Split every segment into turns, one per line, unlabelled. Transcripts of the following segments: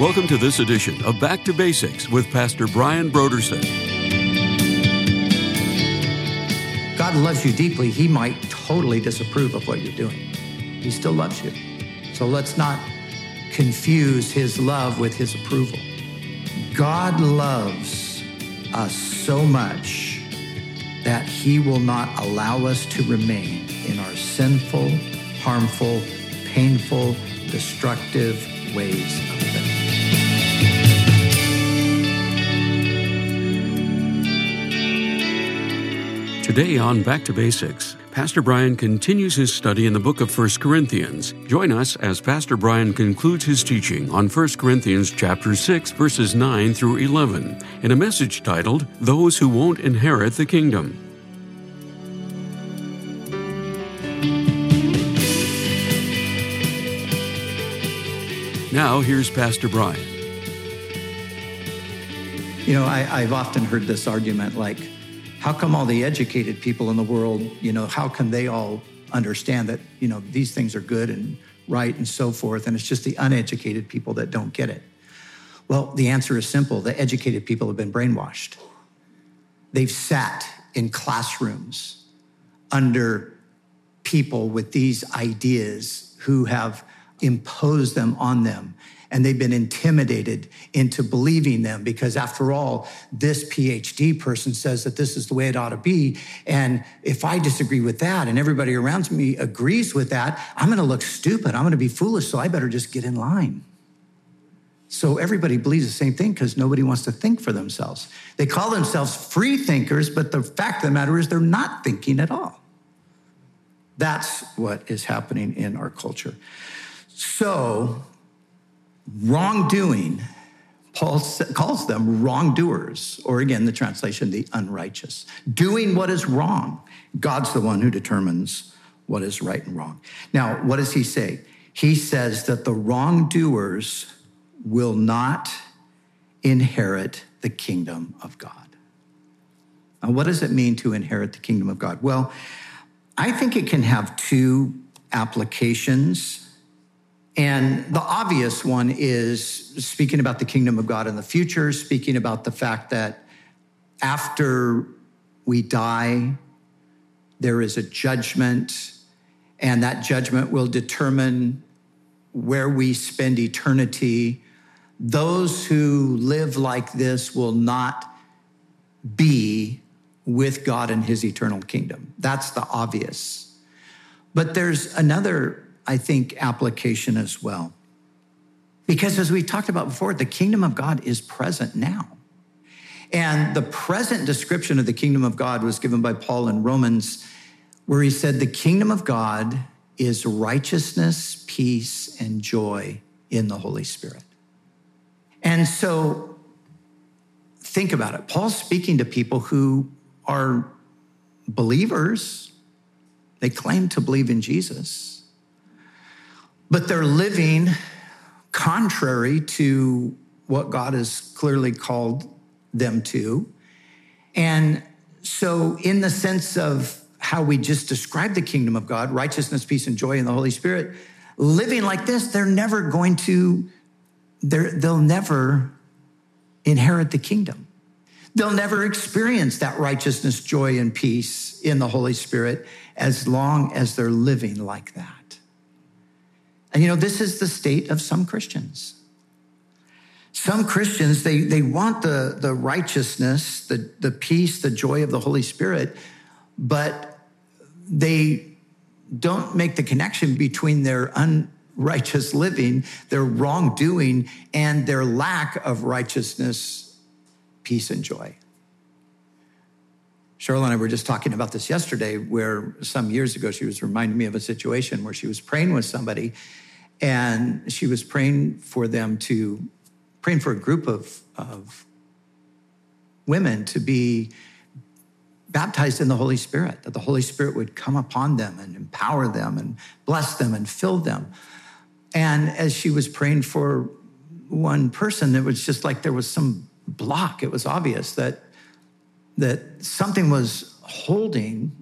Welcome to this edition of Back to Basics with Pastor Brian Brodersen.
God loves you deeply. He might totally disapprove of what you're doing. He still loves you. So let's not confuse his love with his approval. God loves us so much that he will not allow us to remain in our sinful, harmful, painful, destructive ways
Today on Back to Basics, Pastor Brian continues his study in the book of 1 Corinthians. Join us as Pastor Brian concludes his teaching on 1 Corinthians chapter 6 verses 9 through 11 in a message titled Those Who Won't Inherit the Kingdom. Now here's Pastor Brian.
You know, I, I've often heard this argument like, how come all the educated people in the world, you know, how can they all understand that, you know, these things are good and right and so forth? And it's just the uneducated people that don't get it. Well, the answer is simple the educated people have been brainwashed. They've sat in classrooms under people with these ideas who have imposed them on them. And they've been intimidated into believing them because after all this phd person says that this is the way it ought to be. And if i disagree with that and everybody around me agrees with that i'm going to look stupid. I'm going to be foolish so i better just get in line. So everybody believes the same thing because nobody wants to think for themselves. They call themselves free thinkers but the fact of the matter is they're not thinking at all. That's what is happening in our culture so wrongdoing, Paul calls them wrongdoers, or again, the translation, the unrighteous. Doing what is wrong. God's the one who determines what is right and wrong. Now, what does he say? He says that the wrongdoers will not inherit the kingdom of God. Now, what does it mean to inherit the kingdom of God? Well, I think it can have two applications and the obvious one is speaking about the kingdom of God in the future, speaking about the fact that after we die, there is a judgment, and that judgment will determine where we spend eternity. Those who live like this will not be with God in his eternal kingdom. That's the obvious. But there's another I think, application as well. Because as we talked about before, the kingdom of God is present now. And the present description of the kingdom of God was given by Paul in Romans, where he said, The kingdom of God is righteousness, peace, and joy in the Holy Spirit. And so think about it. Paul's speaking to people who are believers, they claim to believe in Jesus but they're living contrary to what God has clearly called them to. And so, in the sense of how we just described the kingdom of God, righteousness, peace, and joy in the Holy Spirit, living like this, they're never going to, they'll never inherit the kingdom. They'll never experience that righteousness, joy, and peace in the Holy Spirit as long as they're living like that. And you know, this is the state of some Christians. Some Christians, they, they want the, the righteousness, the, the peace, the joy of the Holy Spirit, but they don't make the connection between their unrighteous living, their wrongdoing, and their lack of righteousness, peace, and joy. Cheryl and I were just talking about this yesterday, where some years ago she was reminding me of a situation where she was praying with somebody and she was praying for them to, praying for a group of, of women to be baptized in the Holy Spirit, that the Holy Spirit would come upon them and empower them and bless them and fill them. And as she was praying for one person, it was just like there was some block. It was obvious that that something was holding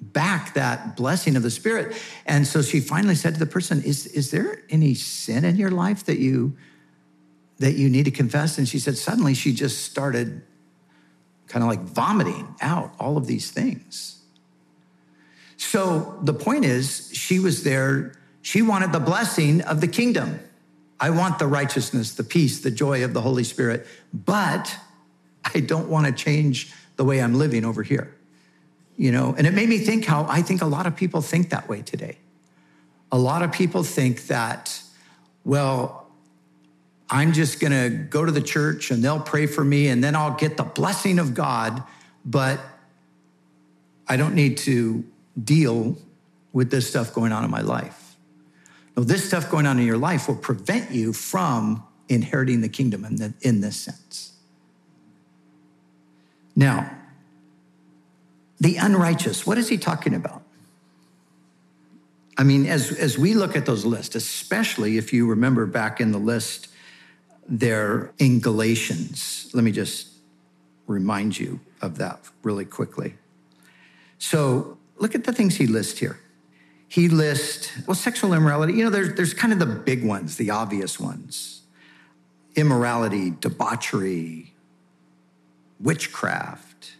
back that blessing of the Spirit. And so she finally said to the person, Is, is there any sin in your life that you that you need to confess? And she said, suddenly she just started kind of like vomiting out all of these things. So the point is, she was there, she wanted the blessing of the kingdom. I want the righteousness, the peace, the joy of the Holy Spirit, but I don't want to change the way I'm living over here. You know, and it made me think how I think a lot of people think that way today. A lot of people think that, well, I'm just going to go to the church and they'll pray for me and then I'll get the blessing of God, but I don't need to deal with this stuff going on in my life. No, this stuff going on in your life will prevent you from inheriting the kingdom in, the, in this sense. Now, the unrighteous, what is he talking about? I mean, as, as we look at those lists, especially if you remember back in the list there in Galatians, let me just remind you of that really quickly. So look at the things he lists here. He lists, well, sexual immorality, you know, there's, there's kind of the big ones, the obvious ones immorality, debauchery, witchcraft,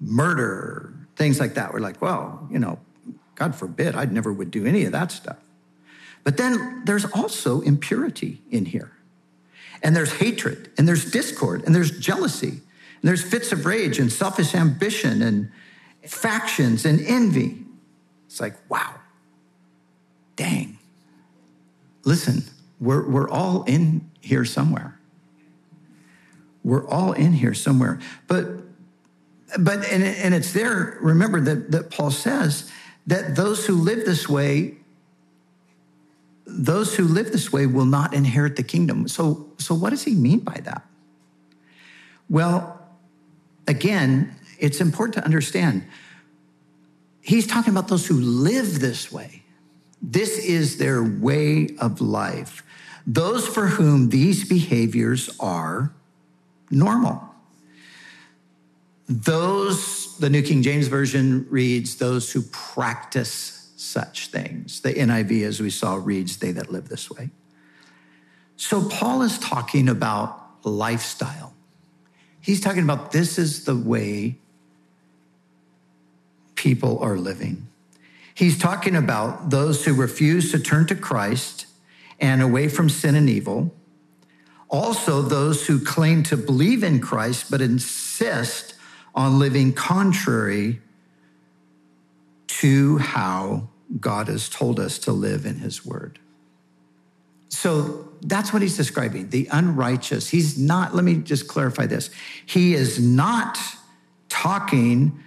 murder, things like that. We're like, well, you know, God forbid, I never would do any of that stuff. But then there's also impurity in here. And there's hatred, and there's discord, and there's jealousy, and there's fits of rage, and selfish ambition, and factions and envy. It's like, wow, dang. Listen, we're, we're all in here somewhere. We're all in here somewhere. But, but and, and it's there, remember that, that Paul says that those who live this way, those who live this way will not inherit the kingdom. So, so what does he mean by that? Well, again, it's important to understand. He's talking about those who live this way. This is their way of life. Those for whom these behaviors are normal. Those, the New King James Version reads, those who practice such things. The NIV, as we saw, reads, they that live this way. So Paul is talking about lifestyle. He's talking about this is the way people are living. He's talking about those who refuse to turn to Christ and away from sin and evil. Also, those who claim to believe in Christ but insist on living contrary to how God has told us to live in His Word. So that's what he's describing the unrighteous. He's not, let me just clarify this. He is not talking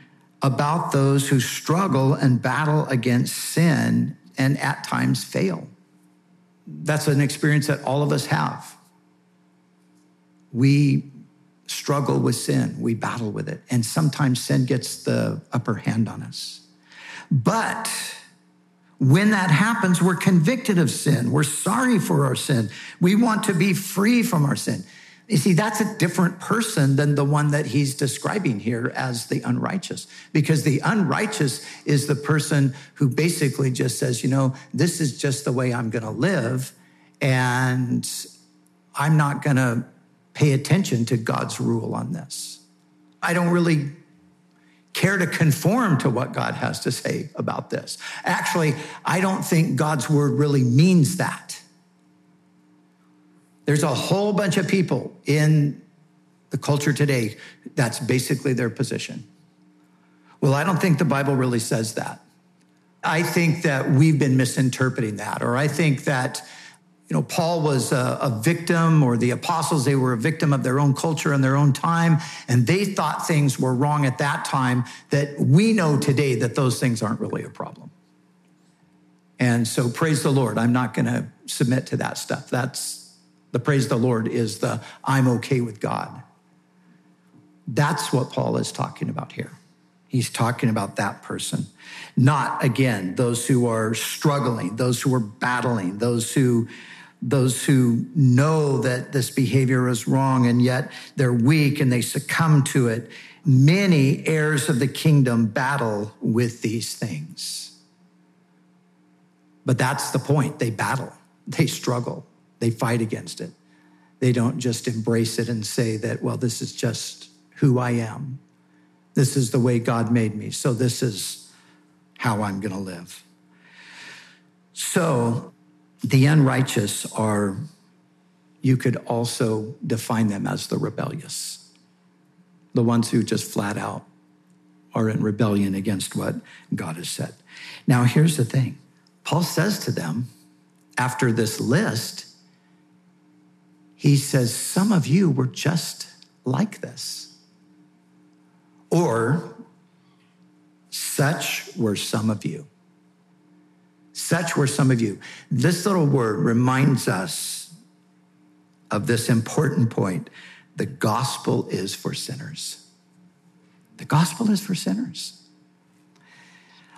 about those who struggle and battle against sin and at times fail. That's an experience that all of us have. We struggle with sin, we battle with it, and sometimes sin gets the upper hand on us. But when that happens, we're convicted of sin. We're sorry for our sin. We want to be free from our sin. You see, that's a different person than the one that he's describing here as the unrighteous, because the unrighteous is the person who basically just says, you know, this is just the way I'm going to live, and I'm not going to pay attention to God's rule on this. I don't really care to conform to what God has to say about this. Actually, I don't think God's word really means that. There's a whole bunch of people in the culture today that's basically their position. Well, I don't think the Bible really says that. I think that we've been misinterpreting that, or I think that you know Paul was a, a, victim, or the apostles they were a victim of their own culture and their own time, and they thought things were wrong at that time. That we know today that those things aren't really a problem. And so, praise the Lord. I'm not going to submit to that stuff. That's the praise the Lord is the I'm okay with God. That's what Paul is talking about here. He's talking about that person, not again those who are struggling, those who are battling, those who those who know that this behavior is wrong and yet they're weak and they succumb to it. Many heirs of the kingdom battle with these things. But that's the point. They battle, they struggle. They fight against it. They don't just embrace it and say that, well, this is just who I am. This is the way God made me. So this is how I'm going to live. So the unrighteous are, you could also define them as the rebellious, the ones who just flat out are in rebellion against what God has said. Now, here's the thing Paul says to them after this list, he says, Some of you were just like this. Or, such were some of you. Such were some of you. This little word reminds us of this important point the gospel is for sinners. The gospel is for sinners.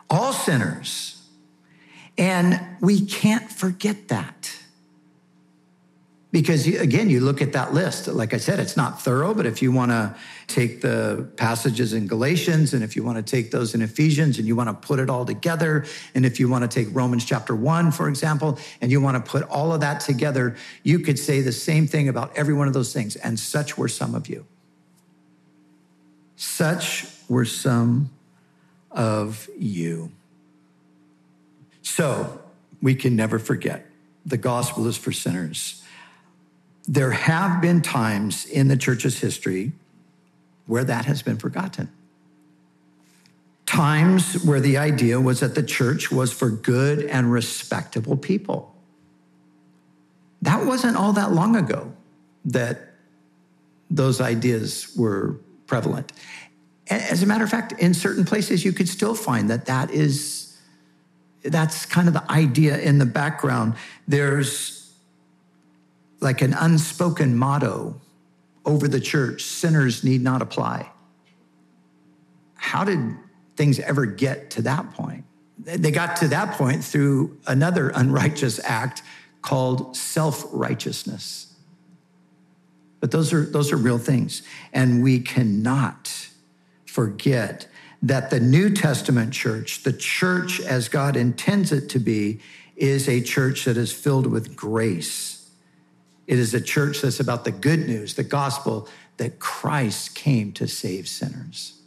All sinners. And we can't forget that. Because again, you look at that list. Like I said, it's not thorough, but if you want to take the passages in Galatians and if you want to take those in Ephesians and you want to put it all together, and if you want to take Romans chapter one, for example, and you want to put all of that together, you could say the same thing about every one of those things. And such were some of you. Such were some of you. So we can never forget the gospel is for sinners there have been times in the church's history where that has been forgotten. Times where the idea was that the church was for good and respectable people. That wasn't all that long ago that those ideas were prevalent. As a matter of fact, in certain places, you could still find that that is, that's kind of the idea in the background. There's like an unspoken motto over the church sinners need not apply. How did things ever get to that point? They got to that point through another unrighteous act called self righteousness. But those are, those are real things. And we cannot forget that the New Testament church, the church as God intends it to be, is a church that is filled with grace it is a church that's about the good news, the gospel that Christ came to save sinners.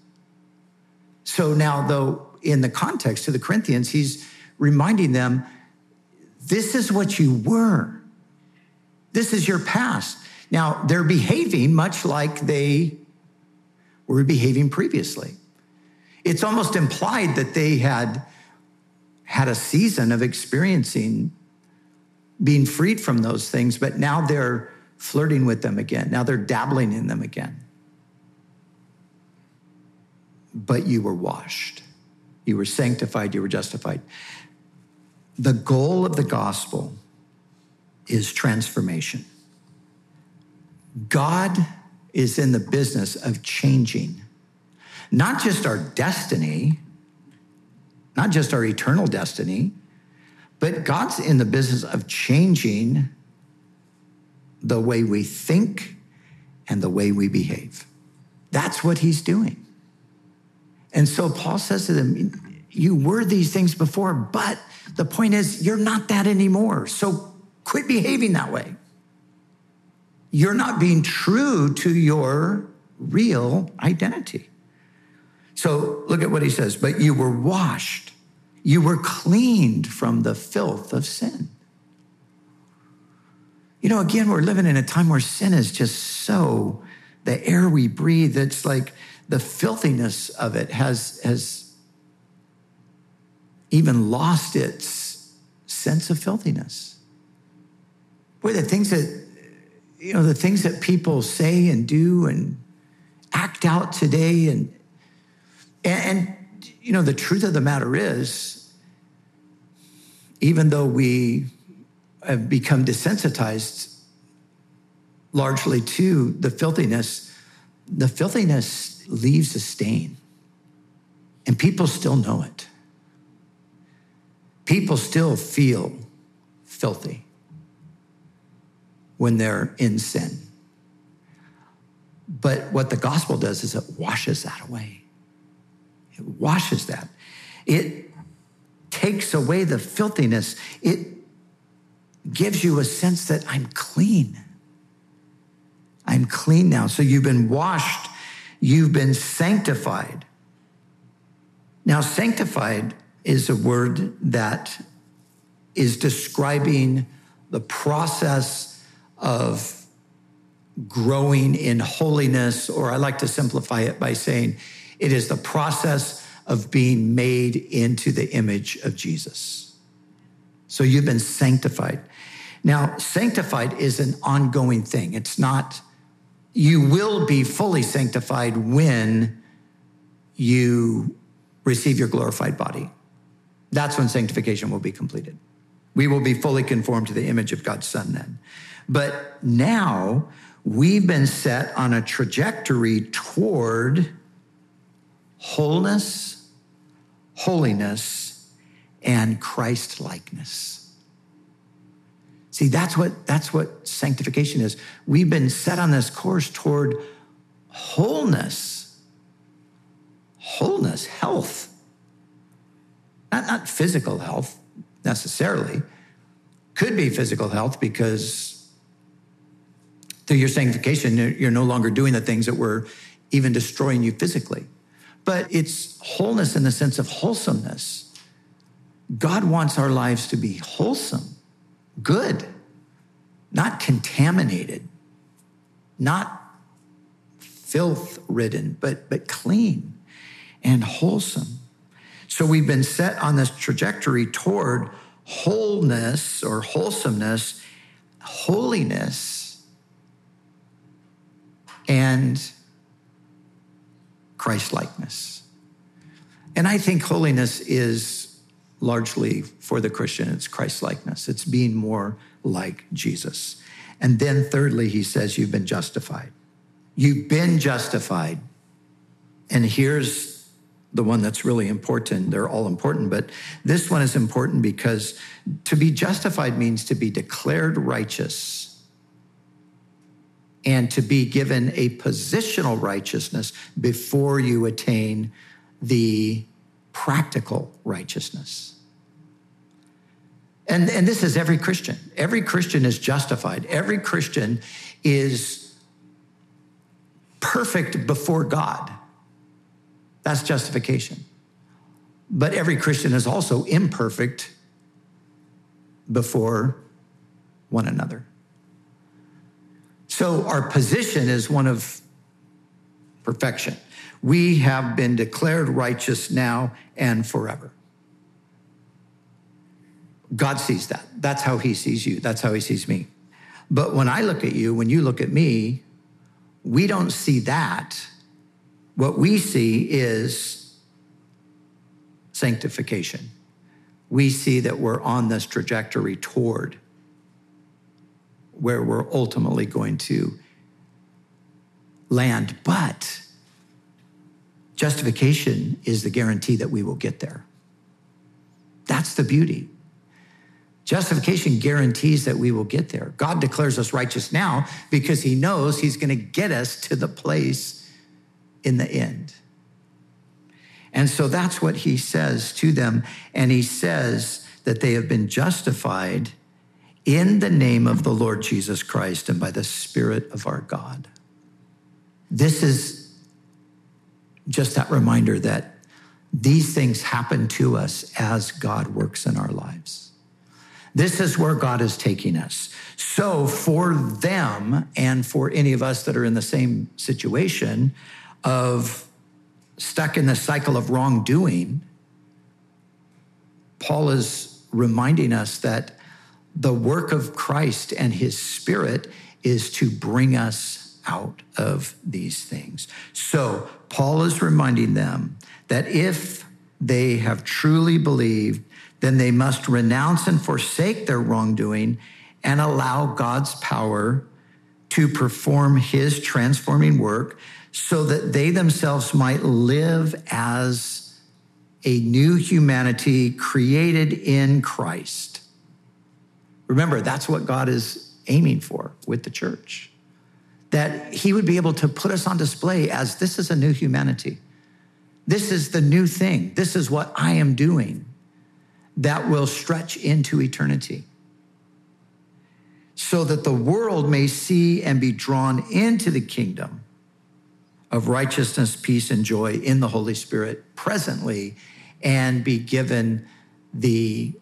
So now, though, in the context to the Corinthians, he's reminding them this is what you were, this is your past. Now, they're behaving much like they were behaving previously. It's almost implied that they had had a season of experiencing being freed from those things, but now they're flirting with them again. Now they're dabbling in them again. But you were washed, you were sanctified, you were justified. The goal of the gospel is transformation. God is in the business of changing not just our destiny, not just our eternal destiny, but God's in the business of changing the way we think and the way we behave. That's what he's doing. And so Paul says to them, You were these things before, but the point is, you're not that anymore. So quit behaving that way. You're not being true to your real identity. So look at what he says, but you were washed you were cleaned from the filth of sin. You know, again, we're living in a time where sin is just so, the air we breathe, it's like the filthiness of it has, has even lost its sense of filthiness. Boy, the things that, you know, the things that people say and do and act out today and, and, you know, the truth of the matter is, even though we have become desensitized largely to the filthiness, the filthiness leaves a stain. And people still know it. People still feel filthy when they're in sin. But what the gospel does is it washes that away. It washes that. It takes away the filthiness. It gives you a sense that I'm clean. I'm clean now. So you've been washed, you've been sanctified. Now, sanctified is a word that is describing the process of growing in holiness, or I like to simplify it by saying it is the process of being made into the image of Jesus. So you've been sanctified. Now, sanctified is an ongoing thing. It's not, you will be fully sanctified when you receive your glorified body. That's when sanctification will be completed. We will be fully conformed to the image of God's Son then. But now we've been set on a trajectory toward wholeness, holiness, and Christ likeness. See, that's what, that's what sanctification is. We've been set on this course toward wholeness, wholeness, health. Not, not physical health necessarily. Could be physical health because through your sanctification, you're no longer doing the things that were even destroying you physically but it's wholeness in the sense of wholesomeness. God wants our lives to be wholesome, good, not contaminated, not filth ridden, but, but clean and wholesome. So we've been set on this trajectory toward wholeness or wholesomeness, holiness, and Christ likeness. And I think holiness is largely for the Christian, it's Christ likeness. It's being more like Jesus. And then thirdly, he says, You've been justified. You've been justified. And here's the one that's really important. They're all important, but this one is important because to be justified means to be declared righteous and to be given a positional righteousness before you attain the practical righteousness. And, and this is every Christian. Every Christian is justified. Every Christian is perfect before God. That's justification. But every Christian is also imperfect before one another. So our position is one of perfection. We have been declared righteous now and forever. God sees that. That's how he sees you. That's how he sees me. But when I look at you, when you look at me, we don't see that. What we see is sanctification. We see that we're on this trajectory toward where we're ultimately going to land. But justification is the guarantee that we will get there. That's the beauty. Justification guarantees that we will get there. God declares us righteous now because he knows he's going to get us to the place in the end. And so that's what he says to them. And he says that they have been justified in the name of the Lord Jesus Christ and by the Spirit of our God. This is just that reminder that these things happen to us as God works in our lives. This is where God is taking us. So, for them and for any of us that are in the same situation of stuck in the cycle of wrongdoing, Paul is reminding us that the work of Christ and his spirit is to bring us out of these things. So, Paul is reminding them that if they have truly believed, then they must renounce and forsake their wrongdoing and allow God's power to perform his transforming work so that they themselves might live as a new humanity created in Christ. Remember, that's what God is aiming for with the church. That he would be able to put us on display as this is a new humanity. This is the new thing. This is what I am doing that will stretch into eternity. so that the world may see and be drawn into the kingdom of righteousness, peace, and joy in the Holy Spirit presently and be given the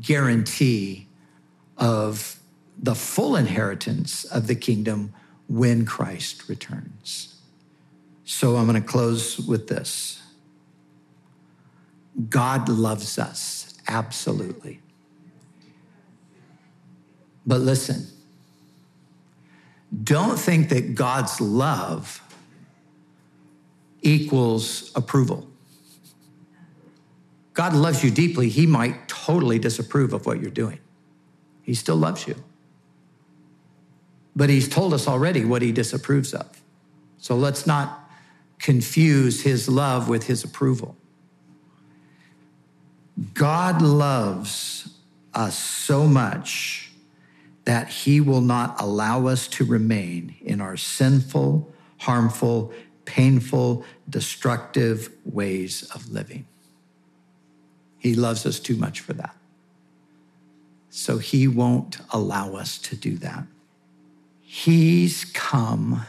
guarantee of the full inheritance of the kingdom when Christ returns. So I'm going to close with this God loves us, absolutely. But listen, don't think that God's love equals approval. God loves you deeply. He might totally disapprove of what you're doing. He still loves you. But He's told us already what He disapproves of. So let's not confuse His love with His approval. God loves us so much that He will not allow us to remain in our sinful, harmful, painful, destructive ways of living. He loves us too much for that. So he won't allow us to do that. He's come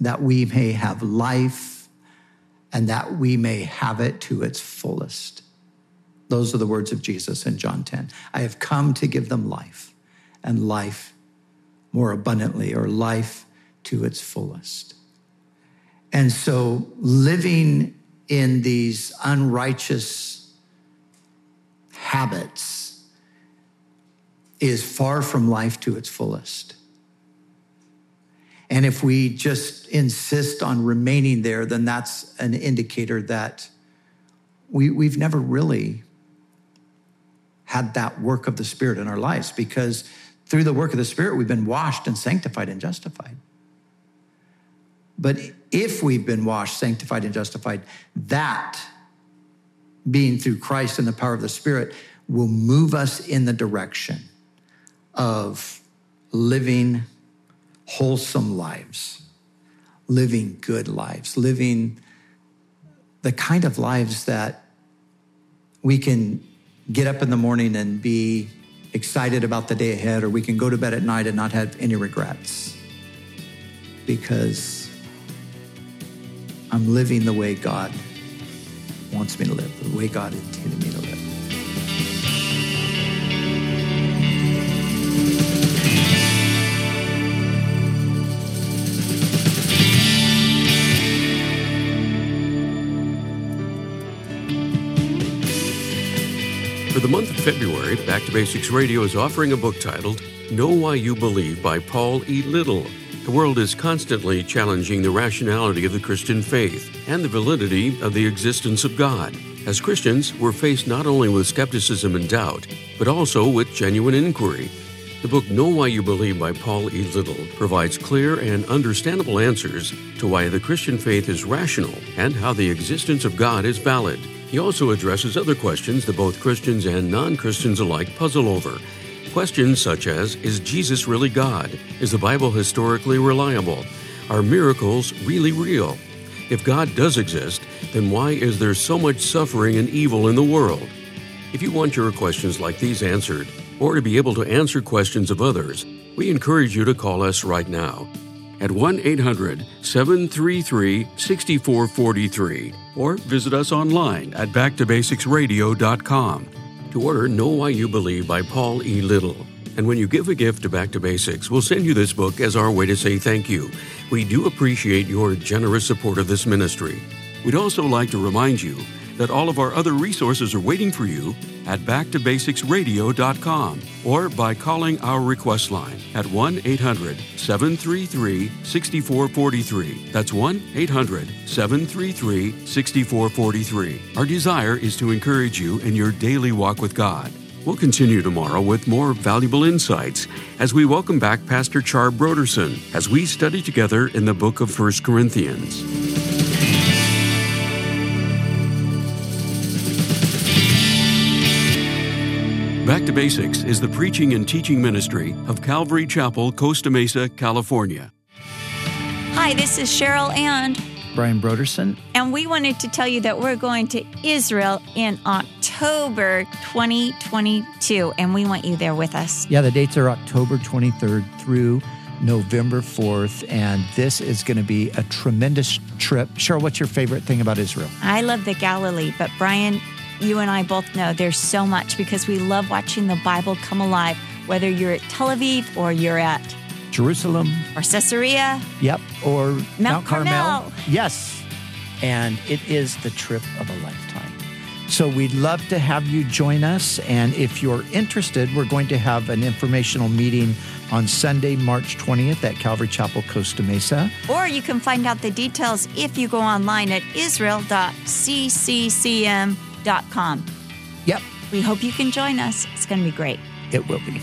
that we may have life and that we may have it to its fullest. Those are the words of Jesus in John 10. I have come to give them life and life more abundantly, or life to its fullest. And so living in these unrighteous habits is far from life to its fullest. And if we just insist on remaining there, then that's an indicator that we, we've never really had that work of the Spirit in our lives because through the work of the Spirit, we've been washed and sanctified and justified. But if we've been washed, sanctified, and justified, that being through Christ and the power of the Spirit will move us in the direction of living wholesome lives, living good lives, living the kind of lives that we can get up in the morning and be excited about the day ahead, or we can go to bed at night and not have any regrets because I'm living the way God wants me to live, the way God intended me to live.
The month of February, Back to Basics Radio is offering a book titled Know Why You Believe by Paul E. Little. The world is constantly challenging the rationality of the Christian faith and the validity of the existence of God. As Christians, we're faced not only with skepticism and doubt, but also with genuine inquiry. The book Know Why You Believe by Paul E. Little provides clear and understandable answers to why the Christian faith is rational and how the existence of God is valid. He also addresses other questions that both Christians and non Christians alike puzzle over. Questions such as Is Jesus really God? Is the Bible historically reliable? Are miracles really real? If God does exist, then why is there so much suffering and evil in the world? If you want your questions like these answered, or to be able to answer questions of others, we encourage you to call us right now at 1 800 733 6443 or visit us online at backtobasicsradio.com to order Know Why You Believe by Paul E. Little. And when you give a gift to Back to Basics, we'll send you this book as our way to say thank you. We do appreciate your generous support of this ministry. We'd also like to remind you that all of our other resources are waiting for you at backtobasicsradio.com or by calling our request line at 1 800 733 6443. That's 1 800 733 6443. Our desire is to encourage you in your daily walk with God. We'll continue tomorrow with more valuable insights as we welcome back Pastor Char Brodersen as we study together in the book of 1 Corinthians. Back to Basics is the preaching and teaching ministry of Calvary Chapel, Costa Mesa, California.
Hi, this is Cheryl and
Brian Brodersen.
And we wanted to tell you that we're going to Israel in October 2022, and we want you there with us.
Yeah, the dates are October 23rd through November 4th, and this is going to be a tremendous trip. Cheryl, what's your favorite thing about Israel?
I love the Galilee, but Brian, you and I both know there's so much because we love watching the Bible come alive, whether you're at Tel Aviv or you're at
Jerusalem
or Caesarea.
Yep, or
Mount,
Mount Carmel.
Carmel.
Yes, and it is the trip of a lifetime. So we'd love to have you join us. And if you're interested, we're going to have an informational meeting on Sunday, March 20th at Calvary Chapel, Costa Mesa.
Or you can find out the details if you go online at israel.cccm.com.
Yep,
We hope you can join us. It's going to be great.
it will be.